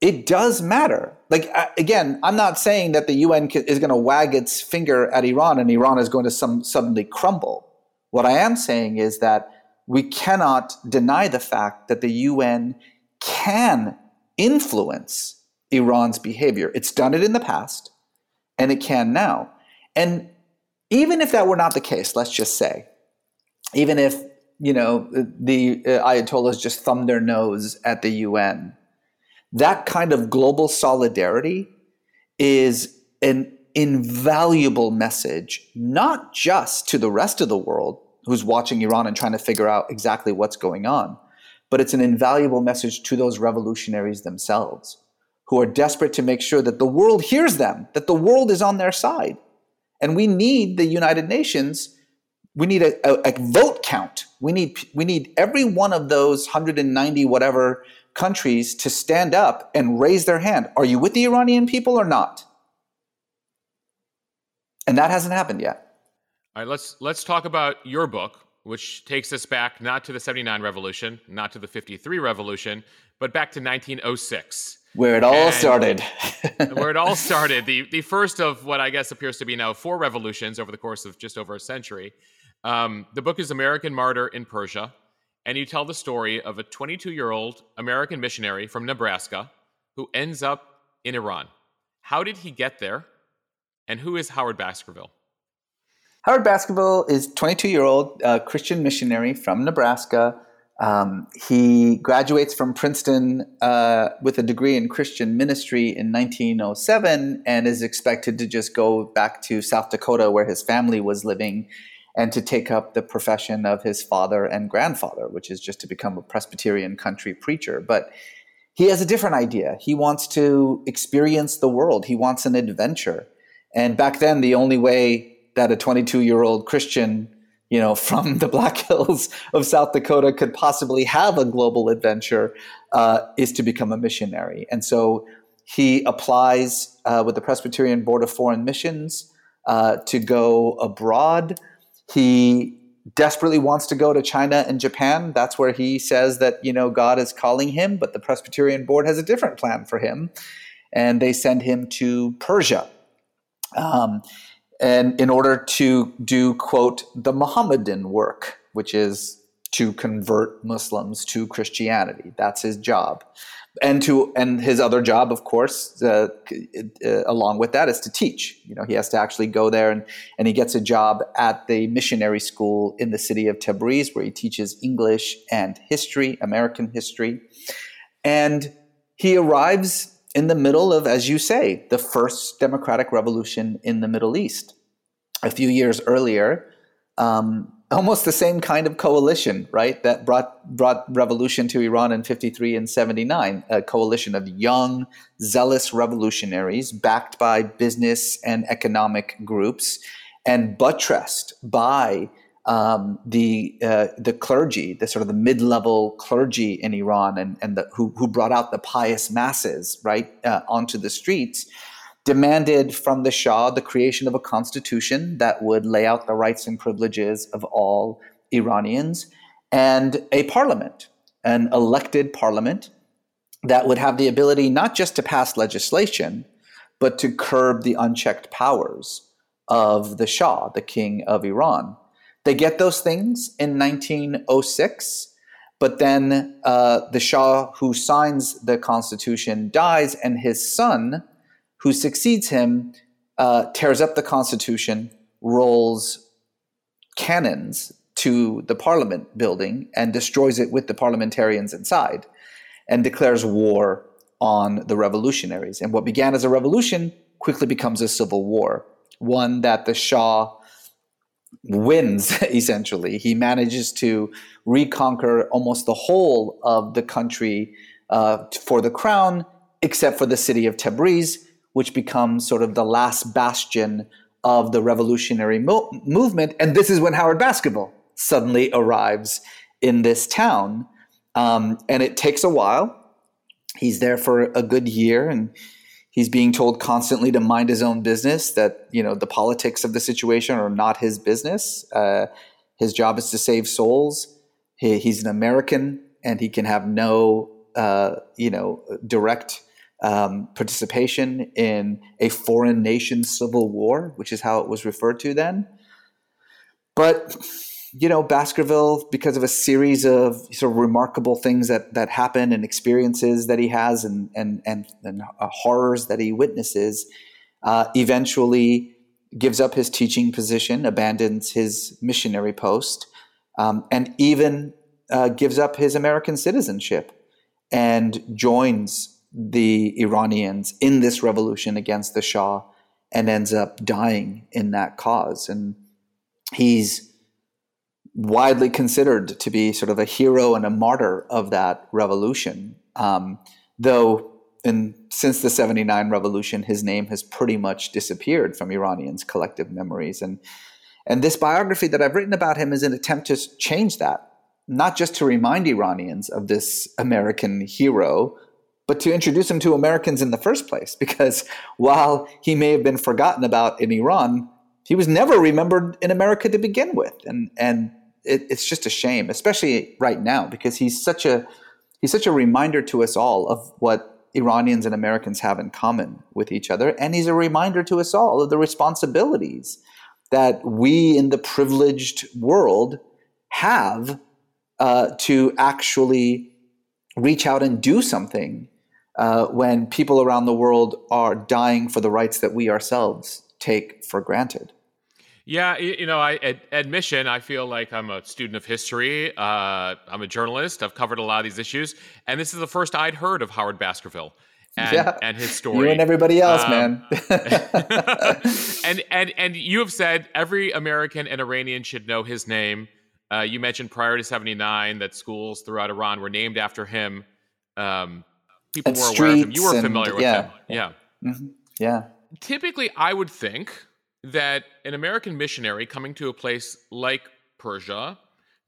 S2: it does matter. Like again, I'm not saying that the UN is going to wag its finger at Iran and Iran is going to some, suddenly crumble. What I am saying is that we cannot deny the fact that the UN can influence Iran's behavior. It's done it in the past, and it can now. And even if that were not the case, let's just say, even if you know the uh, Ayatollahs just thumb their nose at the UN that kind of global solidarity is an invaluable message, not just to the rest of the world who's watching Iran and trying to figure out exactly what's going on, but it's an invaluable message to those revolutionaries themselves who are desperate to make sure that the world hears them, that the world is on their side. And we need the United Nations. We need a, a, a vote count. We need we need every one of those 190 whatever countries to stand up and raise their hand. Are you with the Iranian people or not? And that hasn't happened yet.
S1: All right, let's let's talk about your book, which takes us back not to the 79 revolution, not to the 53 revolution, but back to 1906.
S2: Where it all and started.
S1: where it all started. The the first of what I guess appears to be now four revolutions over the course of just over a century. Um, the book is American Martyr in Persia, and you tell the story of a 22 year old American missionary from Nebraska who ends up in Iran. How did he get there? And who is Howard Baskerville?
S2: Howard Baskerville is 22 year old uh, Christian missionary from Nebraska. Um, he graduates from Princeton uh, with a degree in Christian ministry in 1907 and is expected to just go back to South Dakota where his family was living and to take up the profession of his father and grandfather, which is just to become a Presbyterian country preacher. But he has a different idea. He wants to experience the world, he wants an adventure. And back then, the only way that a 22 year old Christian, you know, from the Black Hills of South Dakota could possibly have a global adventure uh, is to become a missionary. And so he applies uh, with the Presbyterian Board of Foreign Missions uh, to go abroad. He desperately wants to go to China and Japan. That's where he says that, you know, God is calling him, but the Presbyterian Board has a different plan for him. And they send him to Persia um, and in order to do, quote, the Mohammedan work, which is to convert Muslims to Christianity. That's his job. And to and his other job, of course, uh, uh, along with that, is to teach. You know, he has to actually go there, and and he gets a job at the missionary school in the city of Tabriz, where he teaches English and history, American history, and he arrives in the middle of, as you say, the first democratic revolution in the Middle East. A few years earlier, um, almost the same kind of coalition, right, that brought brought revolution to Iran in 53 and 79, a coalition of young, zealous revolutionaries backed by business and economic groups and buttressed by um, the uh, the clergy, the sort of the mid level clergy in Iran, and and the, who who brought out the pious masses right uh, onto the streets, demanded from the Shah the creation of a constitution that would lay out the rights and privileges of all Iranians, and a parliament, an elected parliament that would have the ability not just to pass legislation, but to curb the unchecked powers of the Shah, the king of Iran. They get those things in 1906, but then uh, the Shah who signs the Constitution dies, and his son, who succeeds him, uh, tears up the Constitution, rolls cannons to the Parliament building, and destroys it with the parliamentarians inside, and declares war on the revolutionaries. And what began as a revolution quickly becomes a civil war, one that the Shah wins essentially. He manages to reconquer almost the whole of the country uh, for the crown, except for the city of Tabriz, which becomes sort of the last bastion of the revolutionary mo- movement. And this is when Howard Baskerville suddenly arrives in this town. Um, and it takes a while. He's there for a good year and he's being told constantly to mind his own business that you know the politics of the situation are not his business uh, his job is to save souls he, he's an american and he can have no uh, you know direct um, participation in a foreign nation civil war which is how it was referred to then. But you know, Baskerville, because of a series of sort of remarkable things that that happen and experiences that he has and and and, and uh, horrors that he witnesses, uh, eventually gives up his teaching position, abandons his missionary post, um, and even uh, gives up his American citizenship and joins the Iranians in this revolution against the Shah and ends up dying in that cause. And he's widely considered to be sort of a hero and a martyr of that revolution. Um, though, in, since the 79 revolution, his name has pretty much disappeared from Iranians' collective memories. And, and this biography that I've written about him is an attempt to change that, not just to remind Iranians of this American hero but to introduce him to Americans in the first place. Because while he may have been forgotten about in Iran, he was never remembered in America to begin with, and and it, it's just a shame, especially right now, because he's such a he's such a reminder to us all of what Iranians and Americans have in common with each other, and he's a reminder to us all of the responsibilities that we in the privileged world have uh, to actually reach out and do something uh, when people around the world are dying for the rights that we ourselves take for granted.
S1: Yeah, you know, I at admission, I feel like I'm a student of history. Uh, I'm a journalist. I've covered a lot of these issues, and this is the first I'd heard of Howard Baskerville and, yeah. and his story.
S2: You and everybody else, um, man.
S1: and and and you have said every American and Iranian should know his name. Uh, you mentioned prior to '79 that schools throughout Iran were named after him. Um, people were aware of him. You were familiar with
S2: yeah,
S1: him. Yeah.
S2: Mm-hmm. Yeah.
S1: Typically, I would think that an American missionary coming to a place like Persia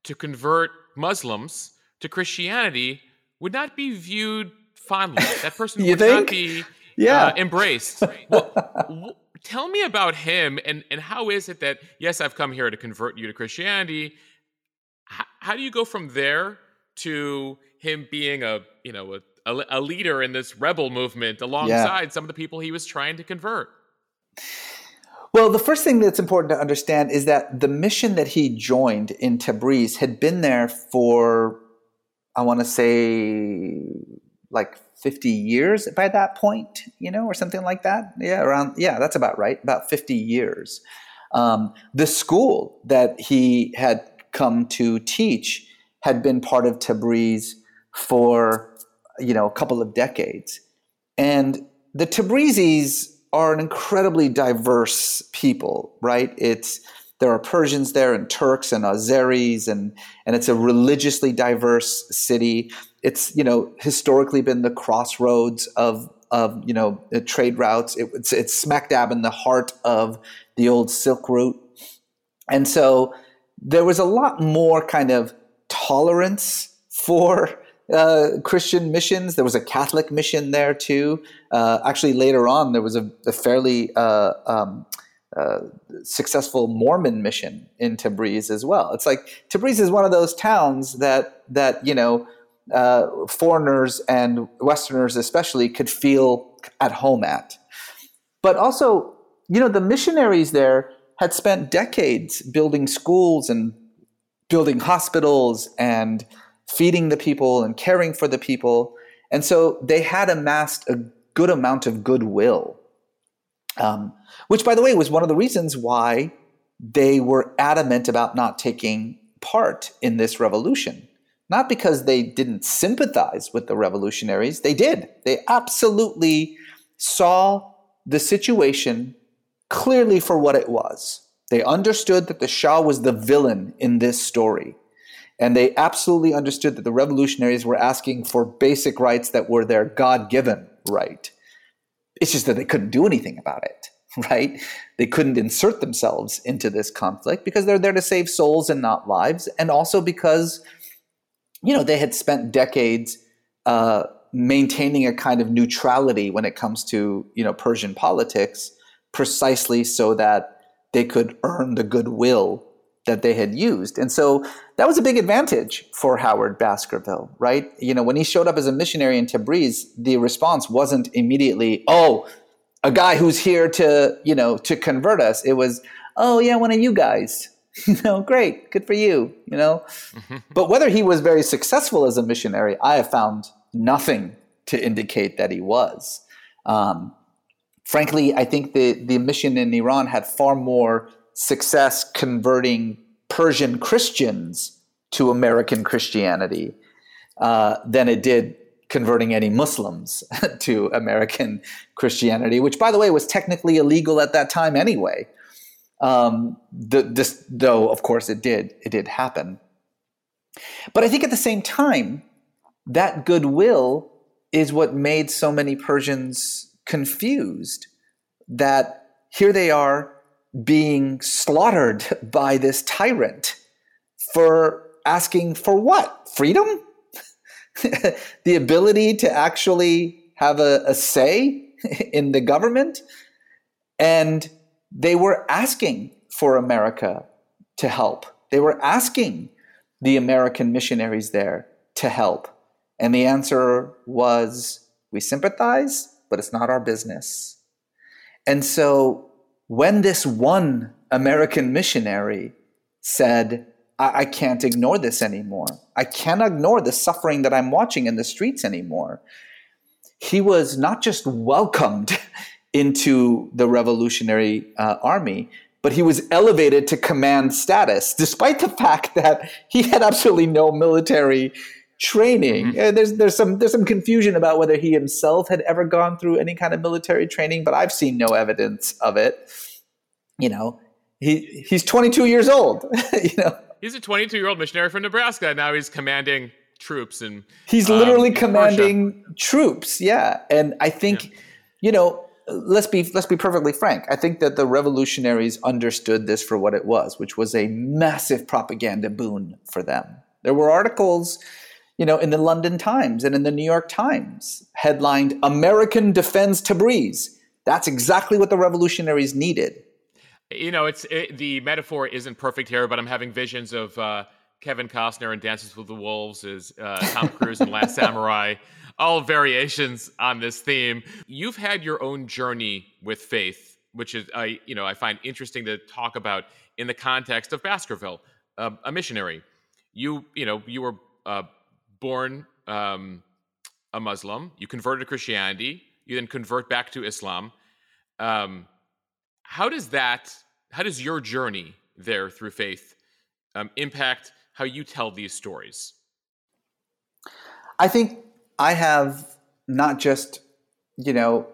S1: to convert Muslims to Christianity would not be viewed fondly. That person would
S2: think?
S1: not be
S2: yeah.
S1: uh, embraced. well, tell me about him and, and how is it that, yes, I've come here to convert you to Christianity. H- how do you go from there to him being a, you know, a a, a leader in this rebel movement alongside yeah. some of the people he was trying to convert.
S2: Well, the first thing that's important to understand is that the mission that he joined in Tabriz had been there for, I want to say, like 50 years by that point, you know, or something like that. Yeah, around, yeah, that's about right, about 50 years. Um, the school that he had come to teach had been part of Tabriz for you know a couple of decades, and the Tabrizis are an incredibly diverse people, right? It's there are Persians there and Turks and Azeris and and it's a religiously diverse city. It's you know historically been the crossroads of of you know trade routes. It, it's it's smack dab in the heart of the old Silk Route, and so there was a lot more kind of tolerance for uh, Christian missions. There was a Catholic mission there too. Uh, actually, later on, there was a, a fairly uh, um, uh, successful Mormon mission in Tabriz as well. It's like Tabriz is one of those towns that that you know uh, foreigners and Westerners especially could feel at home at. But also, you know, the missionaries there had spent decades building schools and building hospitals and feeding the people and caring for the people. And so they had amassed a good amount of goodwill, um, which, by the way, was one of the reasons why they were adamant about not taking part in this revolution. Not because they didn't sympathize with the revolutionaries, they did. They absolutely saw the situation clearly for what it was. They understood that the Shah was the villain in this story. And they absolutely understood that the revolutionaries were asking for basic rights that were their God given right. It's just that they couldn't do anything about it, right? They couldn't insert themselves into this conflict because they're there to save souls and not lives. And also because, you know, they had spent decades uh, maintaining a kind of neutrality when it comes to, you know, Persian politics, precisely so that they could earn the goodwill that they had used. And so that was a big advantage for Howard Baskerville, right? You know, when he showed up as a missionary in Tabriz, the response wasn't immediately, oh, a guy who's here to, you know, to convert us. It was, oh, yeah, one of you guys. you know, great, good for you, you know. but whether he was very successful as a missionary, I have found nothing to indicate that he was. Um, frankly, I think the, the mission in Iran had far more success converting Persian Christians to American Christianity uh, than it did converting any Muslims to American Christianity, which, by the way, was technically illegal at that time anyway. Um, the, this, though, of course, it did it did happen. But I think at the same time, that goodwill is what made so many Persians confused. That here they are being slaughtered by this tyrant for asking for what? Freedom? the ability to actually have a, a say in the government? And they were asking for America to help. They were asking the American missionaries there to help. And the answer was we sympathize, but it's not our business. And so when this one American missionary said, I, I can't ignore this anymore, I can't ignore the suffering that I'm watching in the streets anymore, he was not just welcomed into the Revolutionary uh, Army, but he was elevated to command status, despite the fact that he had absolutely no military training. Mm-hmm. Uh, there's there's some there's some confusion about whether he himself had ever gone through any kind of military training, but I've seen no evidence of it. You know, he he's 22 years old. you know,
S1: he's a 22 year old missionary from Nebraska. Now he's commanding troops and
S2: he's literally um, commanding troops. Yeah, and I think yeah. you know let's be let's be perfectly frank. I think that the revolutionaries understood this for what it was, which was a massive propaganda boon for them. There were articles you know, in the London Times and in the New York Times, headlined "American defends Tabriz." That's exactly what the revolutionaries needed.
S1: You know, it's it, the metaphor isn't perfect here, but I'm having visions of uh, Kevin Costner and Dances with the Wolves as uh, Tom Cruise and Last Samurai. All variations on this theme. You've had your own journey with faith, which is I you know I find interesting to talk about in the context of Baskerville, uh, a missionary. You you know you were uh, born um, a Muslim, you convert to Christianity, you then convert back to Islam. Um, how does that, how does your journey there through faith um, impact how you tell these stories?
S2: I think I have not just, you know,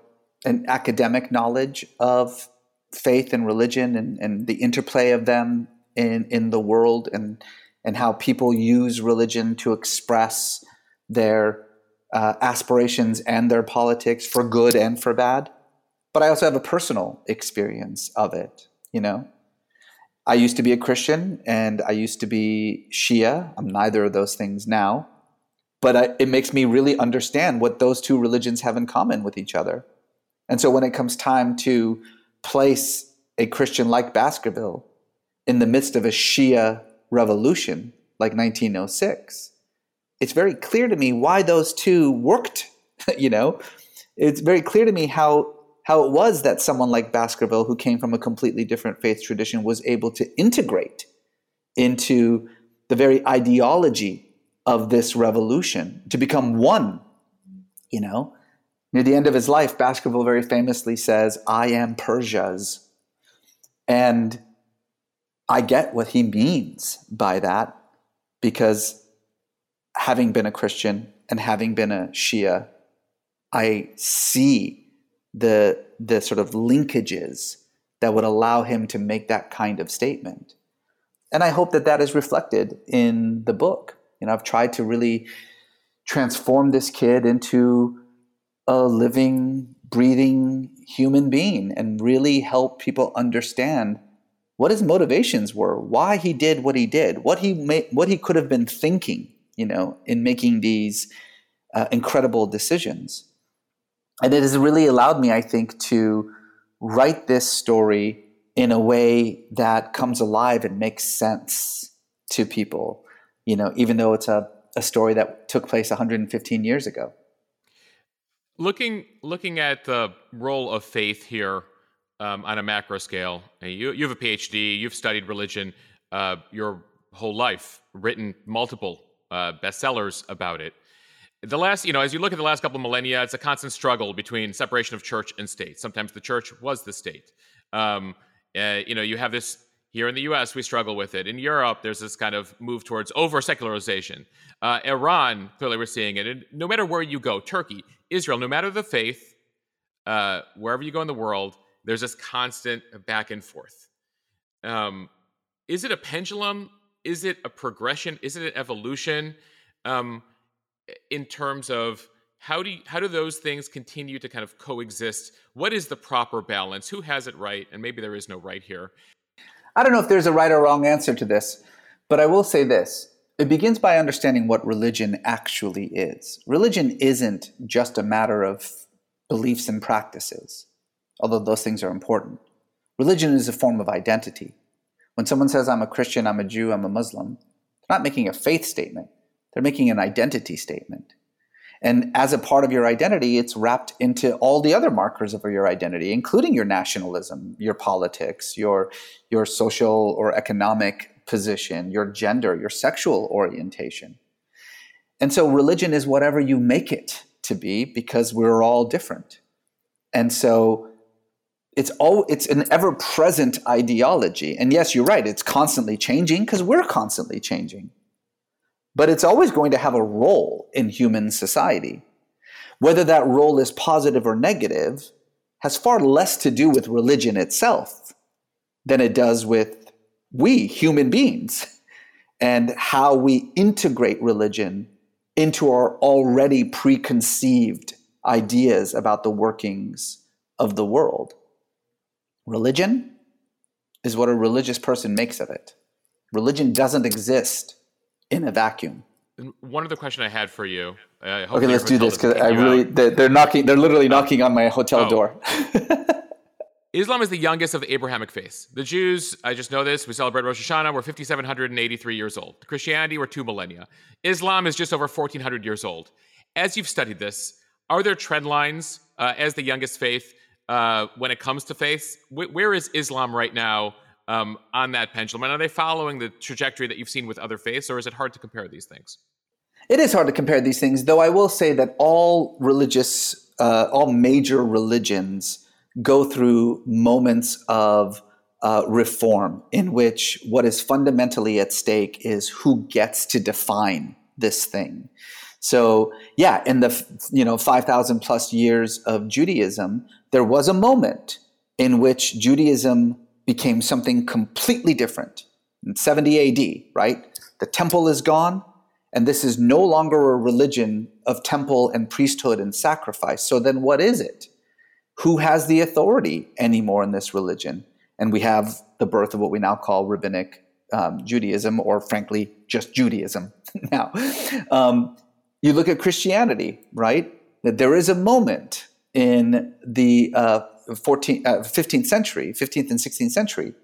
S2: an academic knowledge of faith and religion and, and the interplay of them in, in the world and and how people use religion to express their uh, aspirations and their politics for good and for bad. But I also have a personal experience of it, you know. I used to be a Christian and I used to be Shia. I'm neither of those things now. But I, it makes me really understand what those two religions have in common with each other. And so when it comes time to place a Christian like Baskerville in the midst of a Shia revolution like 1906, it's very clear to me why those two worked. you know, it's very clear to me how how it was that someone like Baskerville, who came from a completely different faith tradition, was able to integrate into the very ideology of this revolution to become one. You know, near the end of his life, Baskerville very famously says, "I am Persia's," and I get what he means by that because having been a Christian and having been a Shia, I see the the sort of linkages that would allow him to make that kind of statement. And I hope that that is reflected in the book. You know, I've tried to really transform this kid into a living, breathing human being and really help people understand what his motivations were, why he did what he did, what he may, what he could have been thinking, you know, in making these uh, incredible decisions. And it has really allowed me, I think, to write this story in a way that comes alive and makes sense to people, you know, even though it's a, a story that took place 115 years ago.
S1: Looking looking at the role of faith here um, on a macro scale. You, you have a PhD, you've studied religion uh, your whole life, written multiple uh, bestsellers about it. The last, you know, as you look at the last couple of millennia, it's a constant struggle between separation of church and state. Sometimes the church was the state. Um, uh, you know, you have this Here in the US, we struggle with it. In Europe, there's this kind of move towards over secularization. Uh, Iran, clearly, we're seeing it. And no matter where you go, Turkey, Israel, no matter the faith, uh, wherever you go in the world, there's this constant back and forth. Um, is it a pendulum? Is it a progression? Is it an evolution? Um, in terms of how do you, how do those things continue to kind of coexist? What is the proper balance? Who has it right? And maybe there is no right here.
S2: I don't know if there's a right or wrong answer to this, but I will say this. It begins by understanding what religion actually is. Religion isn't just a matter of beliefs and practices, although those things are important. Religion is a form of identity. When someone says, I'm a Christian, I'm a Jew, I'm a Muslim, they're not making a faith statement, they're making an identity statement. And as a part of your identity, it's wrapped into all the other markers of your identity, including your nationalism, your politics, your, your social or economic position, your gender, your sexual orientation. And so religion is whatever you make it to be because we're all different. And so it's all it's an ever-present ideology. And yes, you're right, it's constantly changing because we're constantly changing but it's always going to have a role in human society. Whether that role is positive or negative has far less to do with religion itself than it does with we, human beings, and how we integrate religion into our already preconceived ideas about the workings of the world. Religion is what a religious person makes of it. Religion doesn't exist in a vacuum.
S1: One other question I had for you.
S2: Uh, okay, let's do this because I really they're, they're, knocking. They're literally knocking on my hotel oh. door.
S1: Islam is the youngest of the Abrahamic faiths. The Jews, I just know this, we celebrate Rosh Hashanah, we're 5,783 years old. Christianity, we're two millennia. Islam is just over 1,400 years old. As you've studied this, are there trend lines uh, as the youngest faith uh, when it comes to faith. Wh- where is Islam right now um, on that pendulum? And are they following the trajectory that you've seen with other faiths, or is it hard to compare these things?
S2: It is hard to compare these things, though I will say that all religious, uh, all major religions go through moments of uh, reform in which what is fundamentally at stake is who gets to define this thing. So, yeah, in the you know 5,000 plus years of Judaism, there was a moment in which Judaism became something completely different. In 70 AD, right? The temple is gone, and this is no longer a religion of temple and priesthood and sacrifice. So then what is it? Who has the authority anymore in this religion? And we have the birth of what we now call rabbinic um, Judaism, or frankly, just Judaism now. Um, you look at Christianity, right? There is a moment in the uh, 14th, uh, 15th century, 15th and 16th century,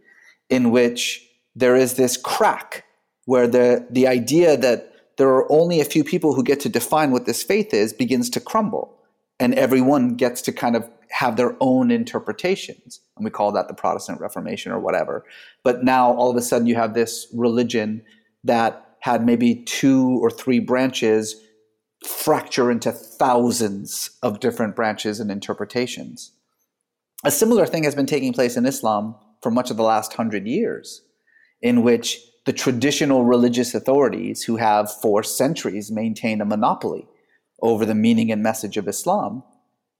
S2: in which there is this crack where the, the idea that there are only a few people who get to define what this faith is begins to crumble. And everyone gets to kind of have their own interpretations. And we call that the Protestant Reformation or whatever. But now all of a sudden you have this religion that had maybe two or three branches fracture into thousands of different branches and interpretations. A similar thing has been taking place in Islam for much of the last hundred years, in which the traditional religious authorities, who have for centuries maintained a monopoly over the meaning and message of Islam,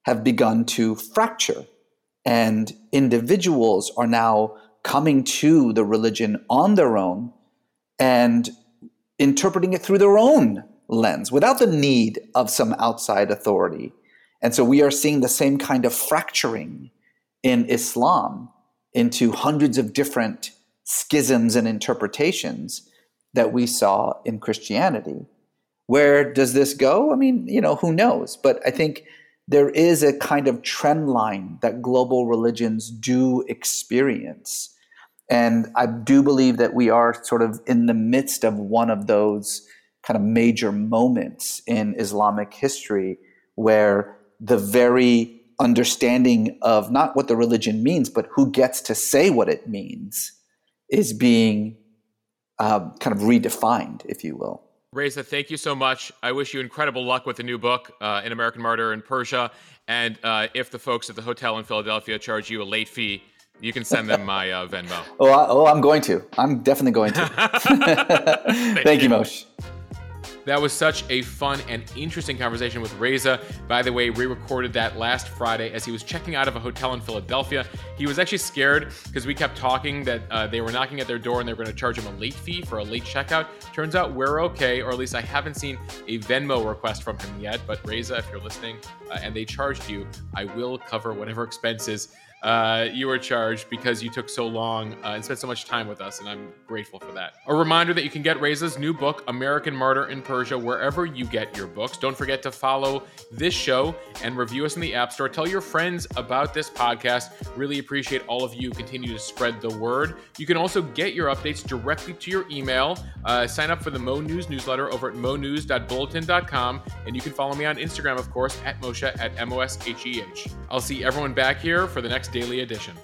S2: have begun to fracture. And individuals are now coming to the religion on their own and interpreting it through their own lens without the need of some outside authority. And so we are seeing the same kind of fracturing in Islam into hundreds of different schisms and interpretations that we saw in Christianity. Where does this go? I mean, you know, who knows? But I think there is a kind of trend line that global religions do experience. And I do believe that we are sort of in the midst of one of those kind of major moments in Islamic history where the very understanding of not what the religion means, but who gets to say what it means is being um, kind of redefined, if you will.
S1: Reza, thank you so much. I wish you incredible luck with the new book, uh, American Martyr in Persia. And uh, if the folks at the hotel in Philadelphia charge you a late fee You can send them my uh, Venmo.
S2: oh, I, oh, I'm going to. I'm definitely going to. Thank, Thank you, Mosheh.
S1: That was such a fun and interesting conversation with Reza. By the way, we recorded that last Friday as he was checking out of a hotel in Philadelphia. He was actually scared because we kept talking that uh, they were knocking at their door and they were going to charge him a late fee for a late checkout. Turns out we're okay, or at least I haven't seen a Venmo request from him yet. But Reza, if you're listening uh, and they charged you, I will cover whatever expenses uh, you were charged because you took so long uh, and spent so much time with us, and I'm grateful for that. A reminder that you can get Reza's new book, American Martyr in Persia, wherever you get your books. Don't forget to follow this show and review us in the App Store. Tell your friends about this podcast. Really appreciate all of you continue to spread the word. You can also get your updates directly to your email. Uh, sign up for the Mo News newsletter over at monews.bulletin.com, and you can follow me on Instagram, of course, at Mosheh at M O S H E H. I'll see everyone back here for the next daily edition.